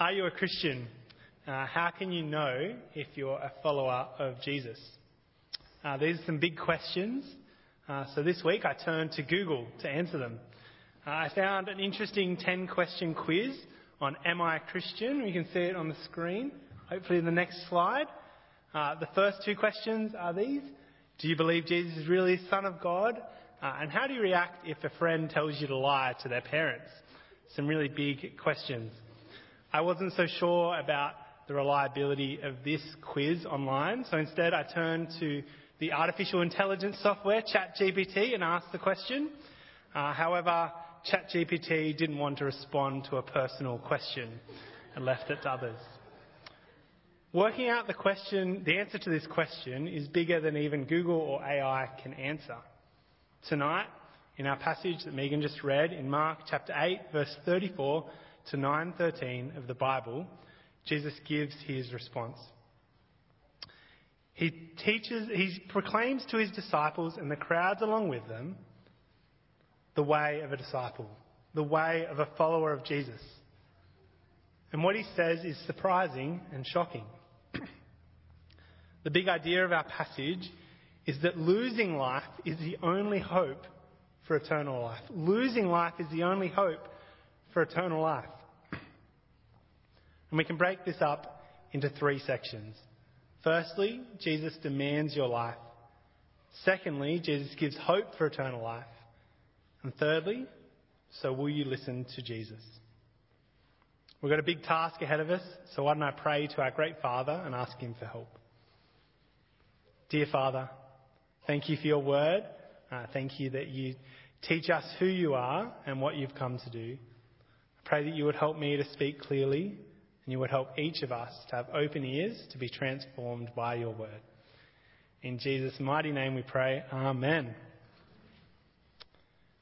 Are you a Christian? Uh, how can you know if you're a follower of Jesus? Uh, these are some big questions. Uh, so this week I turned to Google to answer them. Uh, I found an interesting 10 question quiz on Am I a Christian? You can see it on the screen, hopefully in the next slide. Uh, the first two questions are these Do you believe Jesus is really the Son of God? Uh, and how do you react if a friend tells you to lie to their parents? Some really big questions. I wasn't so sure about the reliability of this quiz online, so instead I turned to the artificial intelligence software ChatGPT and asked the question. Uh, however, ChatGPT didn't want to respond to a personal question and left it to others. Working out the question, the answer to this question is bigger than even Google or AI can answer. Tonight, in our passage that Megan just read in Mark chapter 8, verse 34 to 9:13 of the Bible, Jesus gives his response. He teaches, he proclaims to his disciples and the crowds along with them the way of a disciple, the way of a follower of Jesus. And what he says is surprising and shocking. the big idea of our passage is that losing life is the only hope for eternal life. Losing life is the only hope for eternal life. And we can break this up into three sections. Firstly, Jesus demands your life. Secondly, Jesus gives hope for eternal life. And thirdly, so will you listen to Jesus? We've got a big task ahead of us, so why don't I pray to our great Father and ask Him for help? Dear Father, thank you for your word. Uh, thank you that you teach us who you are and what you've come to do. I pray that you would help me to speak clearly and you would help each of us to have open ears to be transformed by your word. In Jesus' mighty name we pray. Amen.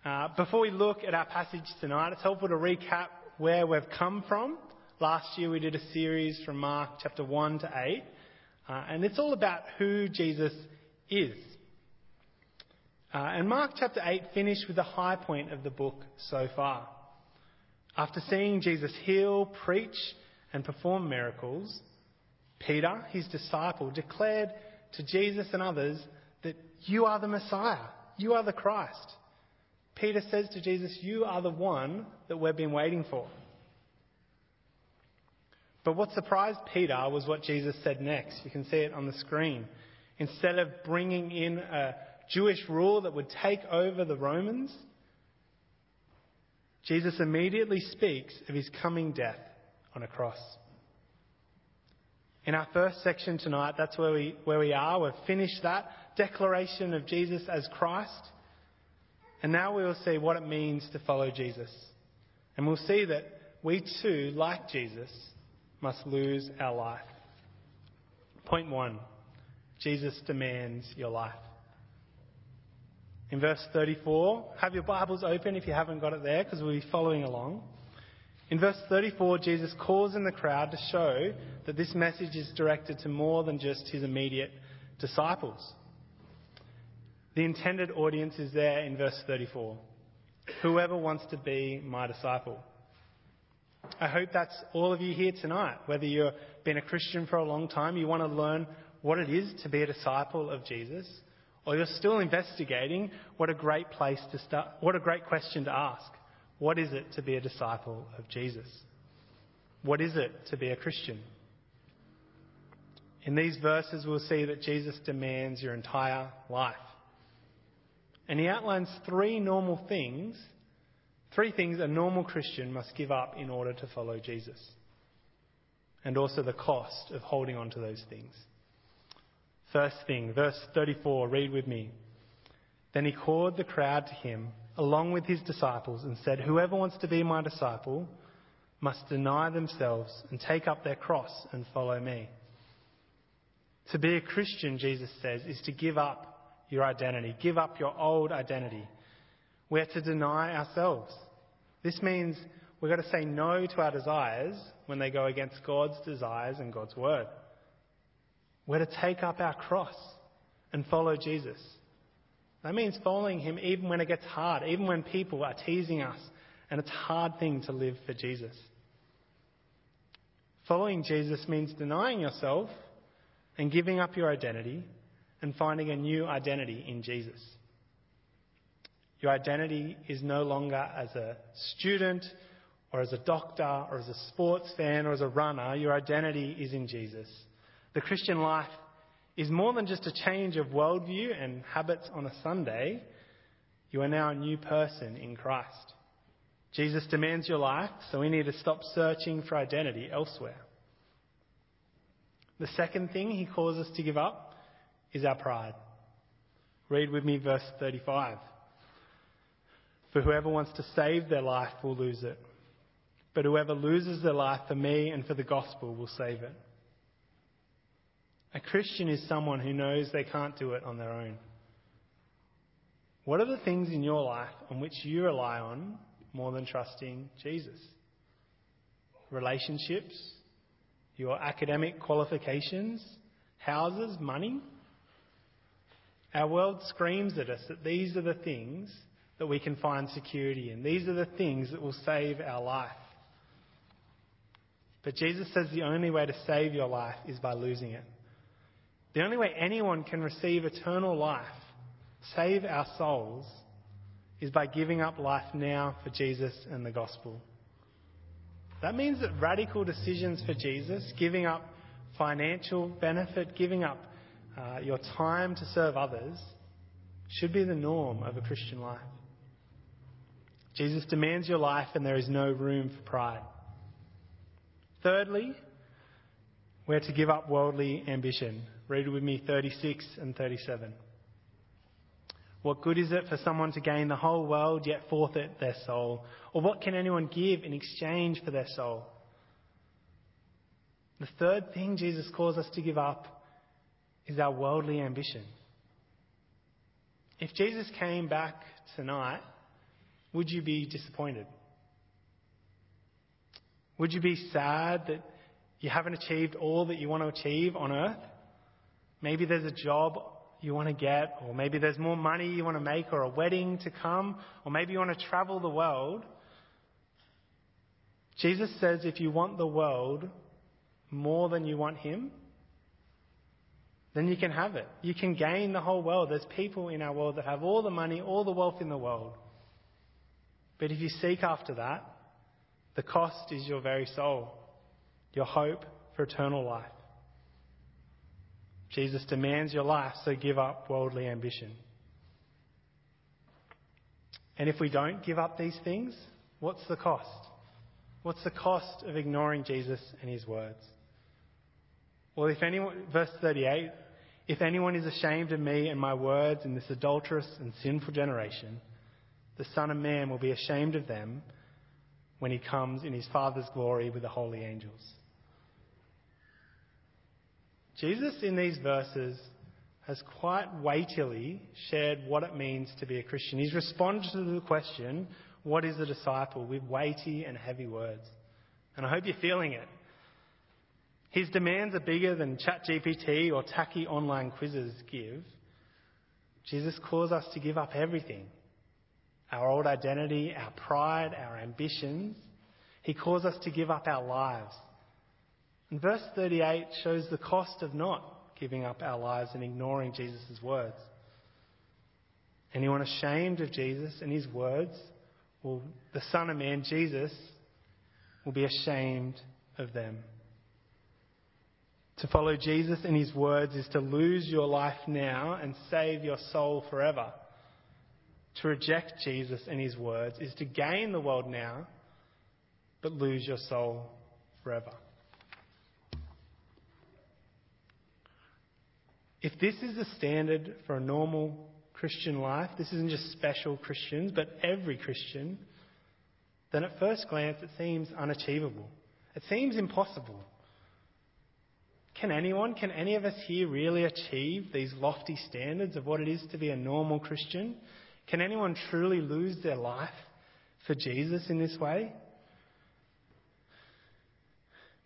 Uh, before we look at our passage tonight, it's helpful to recap where we've come from. Last year we did a series from Mark chapter 1 to 8, uh, and it's all about who Jesus is. Uh, and Mark chapter 8 finished with the high point of the book so far. After seeing Jesus heal, preach, and perform miracles, Peter, his disciple, declared to Jesus and others that you are the Messiah, you are the Christ. Peter says to Jesus, You are the one that we've been waiting for. But what surprised Peter was what Jesus said next. You can see it on the screen. Instead of bringing in a Jewish rule that would take over the Romans, Jesus immediately speaks of his coming death on a cross. In our first section tonight, that's where we, where we are. We've finished that declaration of Jesus as Christ. And now we will see what it means to follow Jesus. And we'll see that we too, like Jesus, must lose our life. Point one Jesus demands your life. In verse 34, have your Bibles open if you haven't got it there, because we'll be following along. In verse 34, Jesus calls in the crowd to show that this message is directed to more than just his immediate disciples. The intended audience is there in verse 34. Whoever wants to be my disciple. I hope that's all of you here tonight. Whether you've been a Christian for a long time, you want to learn what it is to be a disciple of Jesus, or you're still investigating, what a great place to start, what a great question to ask. What is it to be a disciple of Jesus? What is it to be a Christian? In these verses, we'll see that Jesus demands your entire life. And he outlines three normal things, three things a normal Christian must give up in order to follow Jesus. And also the cost of holding on to those things. First thing, verse 34, read with me. Then he called the crowd to him, along with his disciples, and said, Whoever wants to be my disciple must deny themselves and take up their cross and follow me. To be a Christian, Jesus says, is to give up your identity. Give up your old identity. We're to deny ourselves. This means we've got to say no to our desires when they go against God's desires and God's word. We're to take up our cross and follow Jesus. That means following him even when it gets hard, even when people are teasing us, and it's a hard thing to live for Jesus. Following Jesus means denying yourself and giving up your identity and finding a new identity in Jesus. Your identity is no longer as a student or as a doctor or as a sports fan or as a runner. Your identity is in Jesus. The Christian life is more than just a change of worldview and habits on a Sunday. You are now a new person in Christ. Jesus demands your life, so we need to stop searching for identity elsewhere. The second thing he calls us to give up is our pride. Read with me verse 35. For whoever wants to save their life will lose it. But whoever loses their life for me and for the gospel will save it. A Christian is someone who knows they can't do it on their own. What are the things in your life on which you rely on more than trusting Jesus? Relationships, your academic qualifications, houses, money? Our world screams at us that these are the things that we can find security in. These are the things that will save our life. But Jesus says the only way to save your life is by losing it. The only way anyone can receive eternal life, save our souls, is by giving up life now for Jesus and the gospel. That means that radical decisions for Jesus, giving up financial benefit, giving up uh, your time to serve others, should be the norm of a Christian life. Jesus demands your life, and there is no room for pride. Thirdly, we're to give up worldly ambition. Read with me 36 and 37. What good is it for someone to gain the whole world yet forfeit their soul? Or what can anyone give in exchange for their soul? The third thing Jesus calls us to give up is our worldly ambition. If Jesus came back tonight would you be disappointed? Would you be sad that you haven't achieved all that you want to achieve on earth? Maybe there's a job you want to get, or maybe there's more money you want to make, or a wedding to come, or maybe you want to travel the world. Jesus says if you want the world more than you want Him, then you can have it. You can gain the whole world. There's people in our world that have all the money, all the wealth in the world. But if you seek after that, the cost is your very soul, your hope for eternal life. Jesus demands your life, so give up worldly ambition. And if we don't give up these things, what's the cost? What's the cost of ignoring Jesus and his words? Well, if anyone, verse 38, if anyone is ashamed of me and my words in this adulterous and sinful generation, the Son of Man will be ashamed of them when he comes in his Father's glory with the holy angels. Jesus, in these verses, has quite weightily shared what it means to be a Christian. He's responded to the question, What is a disciple? with weighty and heavy words. And I hope you're feeling it. His demands are bigger than ChatGPT or tacky online quizzes give. Jesus calls us to give up everything our old identity, our pride, our ambitions. He calls us to give up our lives. And verse 38 shows the cost of not giving up our lives and ignoring Jesus' words. Anyone ashamed of Jesus and his words, well, the Son of Man, Jesus, will be ashamed of them. To follow Jesus and his words is to lose your life now and save your soul forever. To reject Jesus and his words is to gain the world now, but lose your soul forever. If this is the standard for a normal Christian life, this isn't just special Christians, but every Christian, then at first glance it seems unachievable. It seems impossible. Can anyone, can any of us here really achieve these lofty standards of what it is to be a normal Christian? Can anyone truly lose their life for Jesus in this way?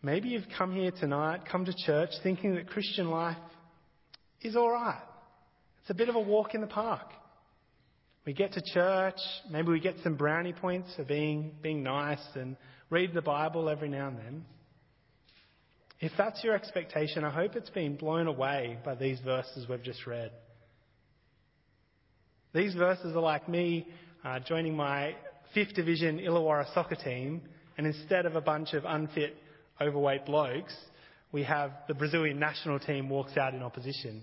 Maybe you've come here tonight, come to church, thinking that Christian life is all right. It's a bit of a walk in the park. We get to church, maybe we get some brownie points for being, being nice and read the Bible every now and then. If that's your expectation, I hope it's been blown away by these verses we've just read. These verses are like me uh, joining my 5th Division Illawarra soccer team, and instead of a bunch of unfit, overweight blokes, we have the Brazilian national team walks out in opposition.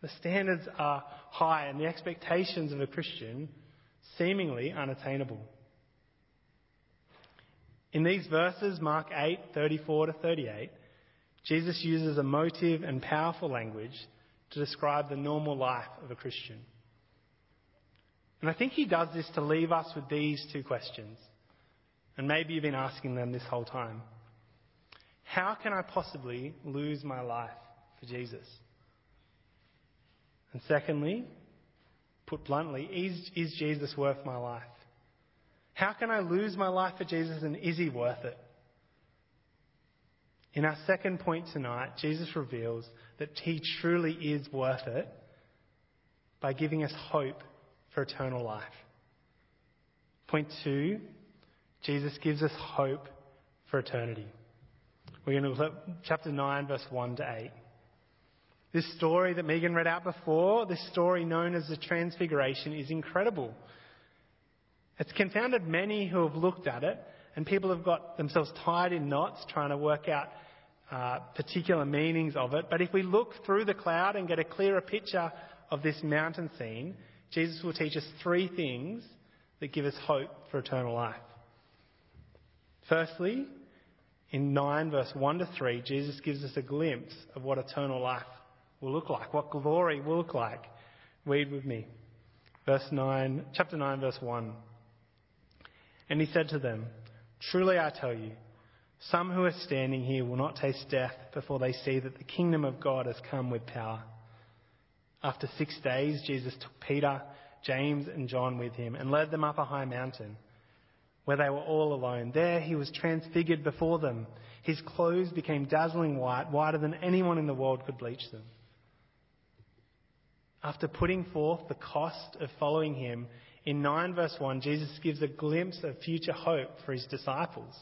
The standards are high, and the expectations of a Christian seemingly unattainable. In these verses, Mark 8, 34 to 38, Jesus uses emotive and powerful language to describe the normal life of a Christian. And I think he does this to leave us with these two questions. And maybe you've been asking them this whole time. How can I possibly lose my life for Jesus? And secondly, put bluntly, is, is Jesus worth my life? How can I lose my life for Jesus and is he worth it? In our second point tonight, Jesus reveals that he truly is worth it by giving us hope for eternal life. Point two, Jesus gives us hope for eternity. We're going to look at chapter 9, verse 1 to 8. This story that Megan read out before, this story known as the Transfiguration, is incredible. It's confounded many who have looked at it, and people have got themselves tied in knots trying to work out uh, particular meanings of it. But if we look through the cloud and get a clearer picture of this mountain scene, Jesus will teach us three things that give us hope for eternal life. Firstly, in 9 verse 1 to 3, Jesus gives us a glimpse of what eternal life will look like, what glory will look like. Read with me. Verse 9, chapter 9, verse 1. And he said to them, Truly I tell you, some who are standing here will not taste death before they see that the kingdom of God has come with power. After six days, Jesus took Peter, James, and John with him and led them up a high mountain where they were all alone. There he was transfigured before them. His clothes became dazzling white, whiter than anyone in the world could bleach them. After putting forth the cost of following him, in 9 verse 1, Jesus gives a glimpse of future hope for his disciples.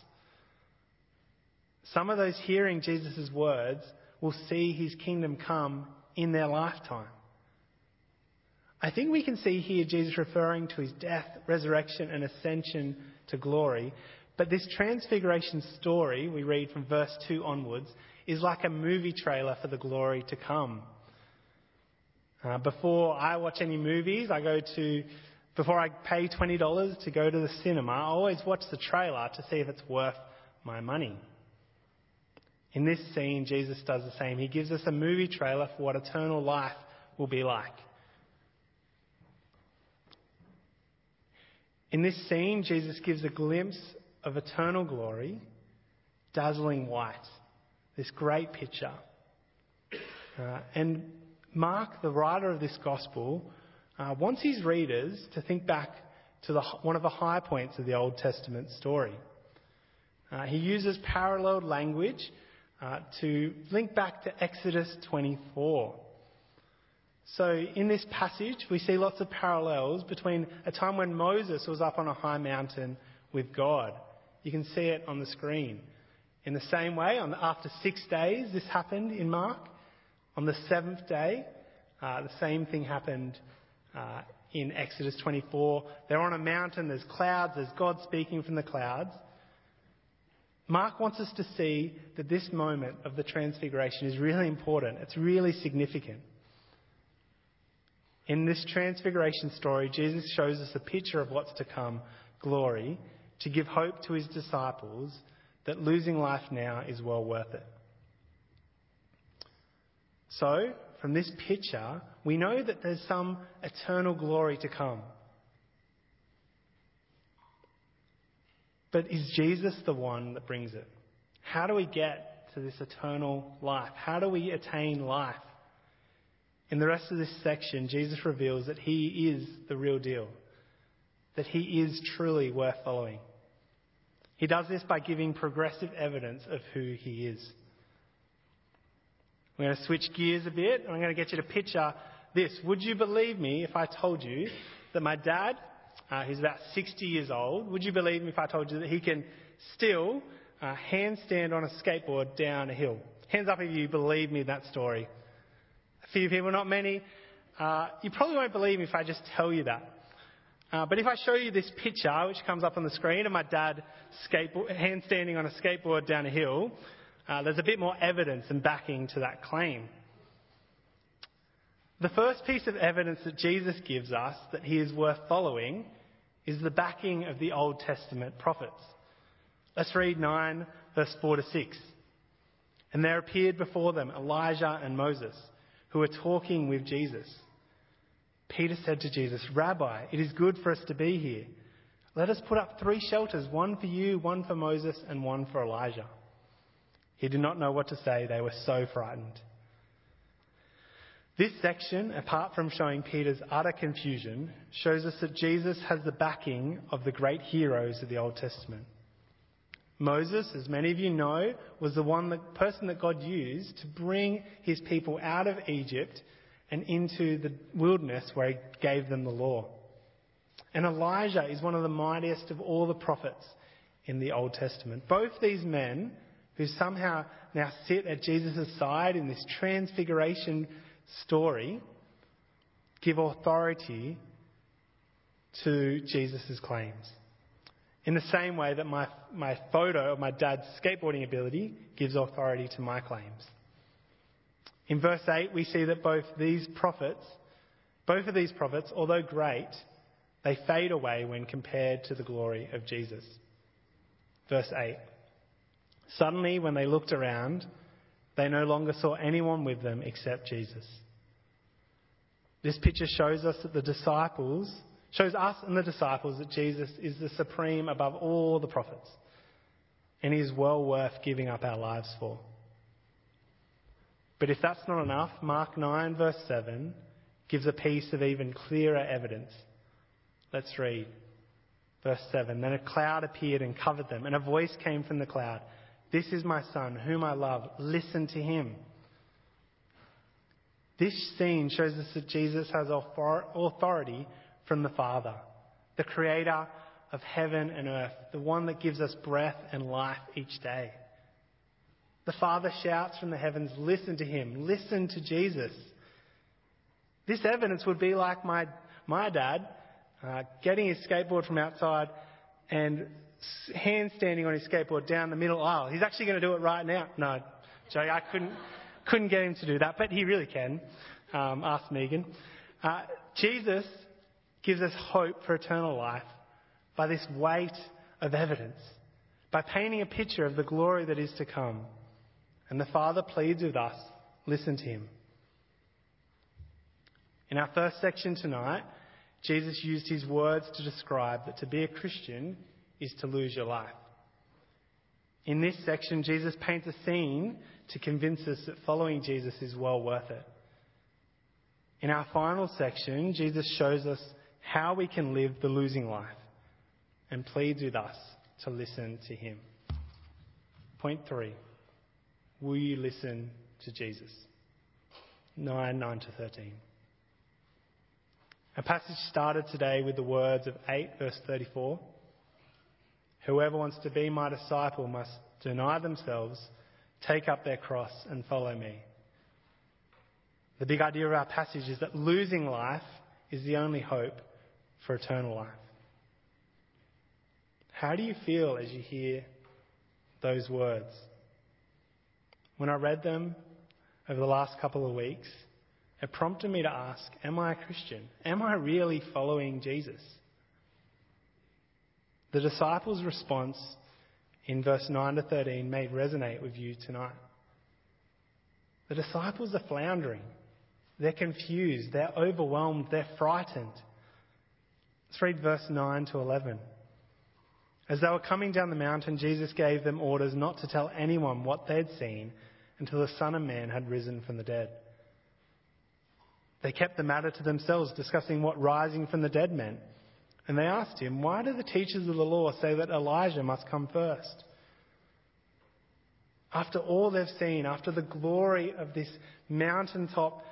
Some of those hearing Jesus' words will see his kingdom come in their lifetime. I think we can see here Jesus referring to his death, resurrection, and ascension to glory. But this transfiguration story we read from verse 2 onwards is like a movie trailer for the glory to come. Uh, before I watch any movies, I go to, before I pay $20 to go to the cinema, I always watch the trailer to see if it's worth my money. In this scene, Jesus does the same. He gives us a movie trailer for what eternal life will be like. In this scene, Jesus gives a glimpse of eternal glory, dazzling white, this great picture. Uh, and Mark, the writer of this gospel, uh, wants his readers to think back to the, one of the high points of the Old Testament story. Uh, he uses paralleled language uh, to link back to Exodus 24. So, in this passage, we see lots of parallels between a time when Moses was up on a high mountain with God. You can see it on the screen. In the same way, on after six days, this happened in Mark. On the seventh day, uh, the same thing happened uh, in Exodus 24. They're on a mountain, there's clouds, there's God speaking from the clouds. Mark wants us to see that this moment of the transfiguration is really important, it's really significant. In this transfiguration story, Jesus shows us a picture of what's to come glory to give hope to his disciples that losing life now is well worth it. So, from this picture, we know that there's some eternal glory to come. But is Jesus the one that brings it? How do we get to this eternal life? How do we attain life? In the rest of this section, Jesus reveals that he is the real deal, that he is truly worth following. He does this by giving progressive evidence of who he is. We're going to switch gears a bit, and I'm going to get you to picture this. Would you believe me if I told you that my dad, uh, who's about 60 years old, would you believe me if I told you that he can still uh, handstand on a skateboard down a hill. Hands up if you believe me in that story. Few people, not many. Uh, you probably won't believe me if I just tell you that. Uh, but if I show you this picture, which comes up on the screen, of my dad handstanding on a skateboard down a hill, uh, there's a bit more evidence and backing to that claim. The first piece of evidence that Jesus gives us that he is worth following is the backing of the Old Testament prophets. Let's read 9, verse 4 to 6. And there appeared before them Elijah and Moses, who were talking with Jesus. Peter said to Jesus, Rabbi, it is good for us to be here. Let us put up three shelters, one for you, one for Moses, and one for Elijah. He did not know what to say. They were so frightened. This section, apart from showing Peter's utter confusion, shows us that Jesus has the backing of the great heroes of the Old Testament. Moses, as many of you know, was the one the person that God used to bring his people out of Egypt and into the wilderness where he gave them the law. And Elijah is one of the mightiest of all the prophets in the Old Testament. Both these men, who somehow now sit at Jesus' side in this transfiguration story, give authority to Jesus' claims. In the same way that my, my photo of my dad's skateboarding ability gives authority to my claims. In verse 8, we see that both these prophets, both of these prophets, although great, they fade away when compared to the glory of Jesus. Verse 8. Suddenly, when they looked around, they no longer saw anyone with them except Jesus. This picture shows us that the disciples, shows us and the disciples that Jesus is the supreme above all the prophets, and he is well worth giving up our lives for. But if that's not enough, Mark 9, verse 7 gives a piece of even clearer evidence. Let's read. Verse 7 Then a cloud appeared and covered them, and a voice came from the cloud This is my son, whom I love. Listen to him. This scene shows us that Jesus has authority from the Father, the creator of heaven and earth, the one that gives us breath and life each day. The Father shouts from the heavens, Listen to him, listen to Jesus. This evidence would be like my, my dad uh, getting his skateboard from outside and handstanding on his skateboard down the middle aisle. He's actually going to do it right now. No, Joey, I couldn't, couldn't get him to do that, but he really can. Um, ask Megan. Uh, Jesus gives us hope for eternal life by this weight of evidence, by painting a picture of the glory that is to come. And the Father pleads with us listen to him. In our first section tonight, Jesus used his words to describe that to be a Christian is to lose your life. In this section, Jesus paints a scene to convince us that following Jesus is well worth it. In our final section, Jesus shows us how we can live the losing life and pleads with us to listen to him. Point three. Will you listen to Jesus? 9, 9 to 13. Our passage started today with the words of 8, verse 34. Whoever wants to be my disciple must deny themselves, take up their cross, and follow me. The big idea of our passage is that losing life is the only hope for eternal life. How do you feel as you hear those words? When I read them over the last couple of weeks, it prompted me to ask Am I a Christian? Am I really following Jesus? The disciples' response in verse 9 to 13 may resonate with you tonight. The disciples are floundering. They're confused. They're overwhelmed. They're frightened. Let's read verse 9 to 11. As they were coming down the mountain, Jesus gave them orders not to tell anyone what they'd seen until the Son of Man had risen from the dead. They kept the matter to themselves, discussing what rising from the dead meant. And they asked him, Why do the teachers of the law say that Elijah must come first? After all they've seen, after the glory of this mountaintop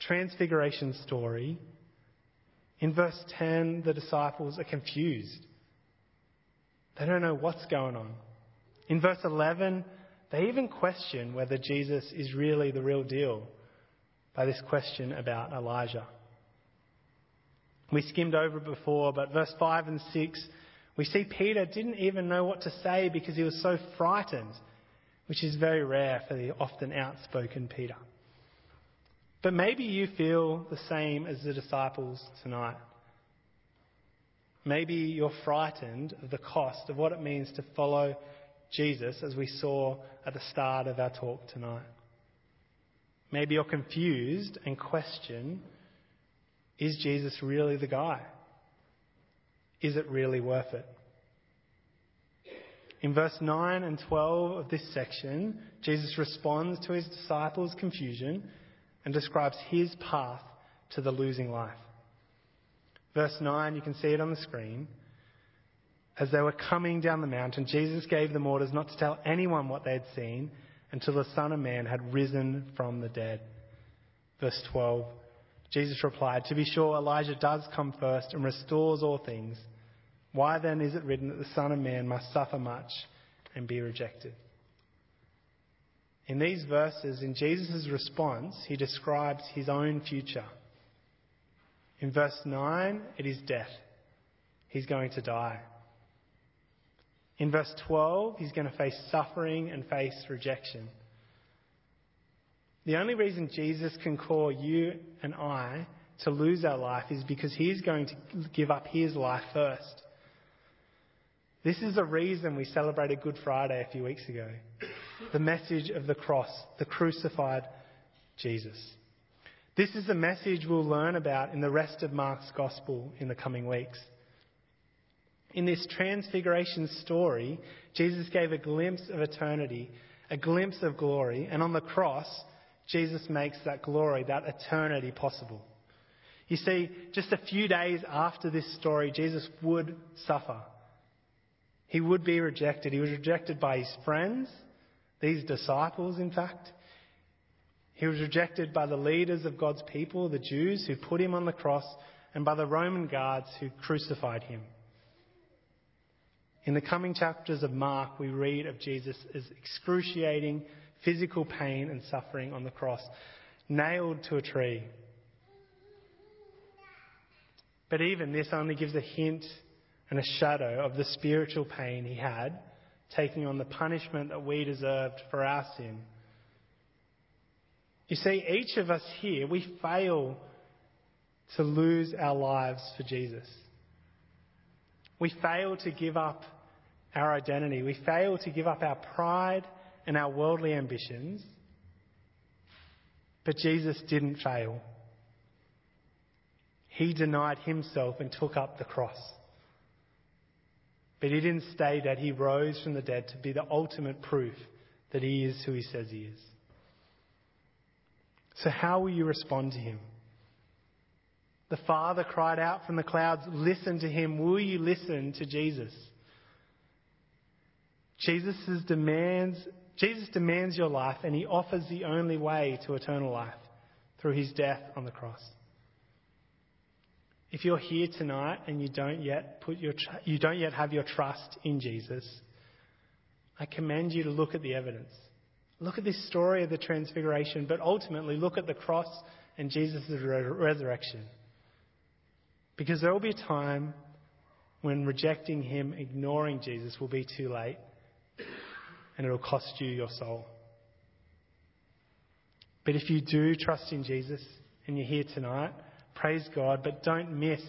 transfiguration story, in verse 10, the disciples are confused. They don't know what's going on. In verse 11, they even question whether Jesus is really the real deal by this question about Elijah. We skimmed over it before, but verse 5 and 6, we see Peter didn't even know what to say because he was so frightened, which is very rare for the often outspoken Peter. But maybe you feel the same as the disciples tonight. Maybe you're frightened of the cost of what it means to follow Jesus, as we saw at the start of our talk tonight. Maybe you're confused and question is Jesus really the guy? Is it really worth it? In verse 9 and 12 of this section, Jesus responds to his disciples' confusion and describes his path to the losing life. Verse 9, you can see it on the screen. As they were coming down the mountain, Jesus gave them orders not to tell anyone what they had seen until the Son of Man had risen from the dead. Verse 12, Jesus replied, To be sure, Elijah does come first and restores all things. Why then is it written that the Son of Man must suffer much and be rejected? In these verses, in Jesus' response, he describes his own future. In verse 9, it is death. He's going to die. In verse 12, he's going to face suffering and face rejection. The only reason Jesus can call you and I to lose our life is because he's going to give up his life first. This is the reason we celebrated Good Friday a few weeks ago. The message of the cross, the crucified Jesus. This is the message we'll learn about in the rest of Mark's Gospel in the coming weeks. In this transfiguration story, Jesus gave a glimpse of eternity, a glimpse of glory, and on the cross, Jesus makes that glory, that eternity possible. You see, just a few days after this story, Jesus would suffer. He would be rejected. He was rejected by his friends, these disciples, in fact. He was rejected by the leaders of God's people, the Jews who put him on the cross, and by the Roman guards who crucified him. In the coming chapters of Mark, we read of Jesus' excruciating physical pain and suffering on the cross, nailed to a tree. But even this only gives a hint and a shadow of the spiritual pain he had, taking on the punishment that we deserved for our sin. You see, each of us here, we fail to lose our lives for Jesus. We fail to give up our identity. We fail to give up our pride and our worldly ambitions. But Jesus didn't fail. He denied himself and took up the cross. But he didn't stay dead. He rose from the dead to be the ultimate proof that he is who he says he is. So, how will you respond to him? The Father cried out from the clouds, Listen to him. Will you listen to Jesus? Jesus demands, Jesus demands your life, and he offers the only way to eternal life through his death on the cross. If you're here tonight and you don't yet put your you don't yet have your trust in Jesus, I commend you to look at the evidence. Look at this story of the transfiguration, but ultimately look at the cross and Jesus' resurrection. Because there will be a time when rejecting him, ignoring Jesus, will be too late and it'll cost you your soul. But if you do trust in Jesus and you're here tonight, praise God, but don't miss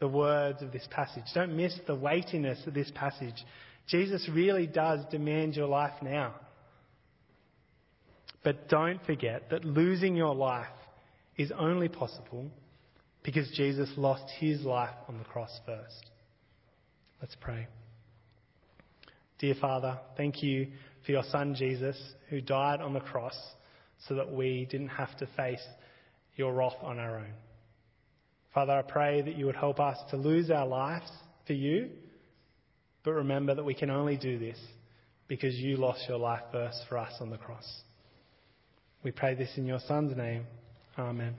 the words of this passage. Don't miss the weightiness of this passage. Jesus really does demand your life now. But don't forget that losing your life is only possible because Jesus lost his life on the cross first. Let's pray. Dear Father, thank you for your Son Jesus, who died on the cross so that we didn't have to face your wrath on our own. Father, I pray that you would help us to lose our lives for you, but remember that we can only do this because you lost your life first for us on the cross. We pray this in your Son's name. Amen.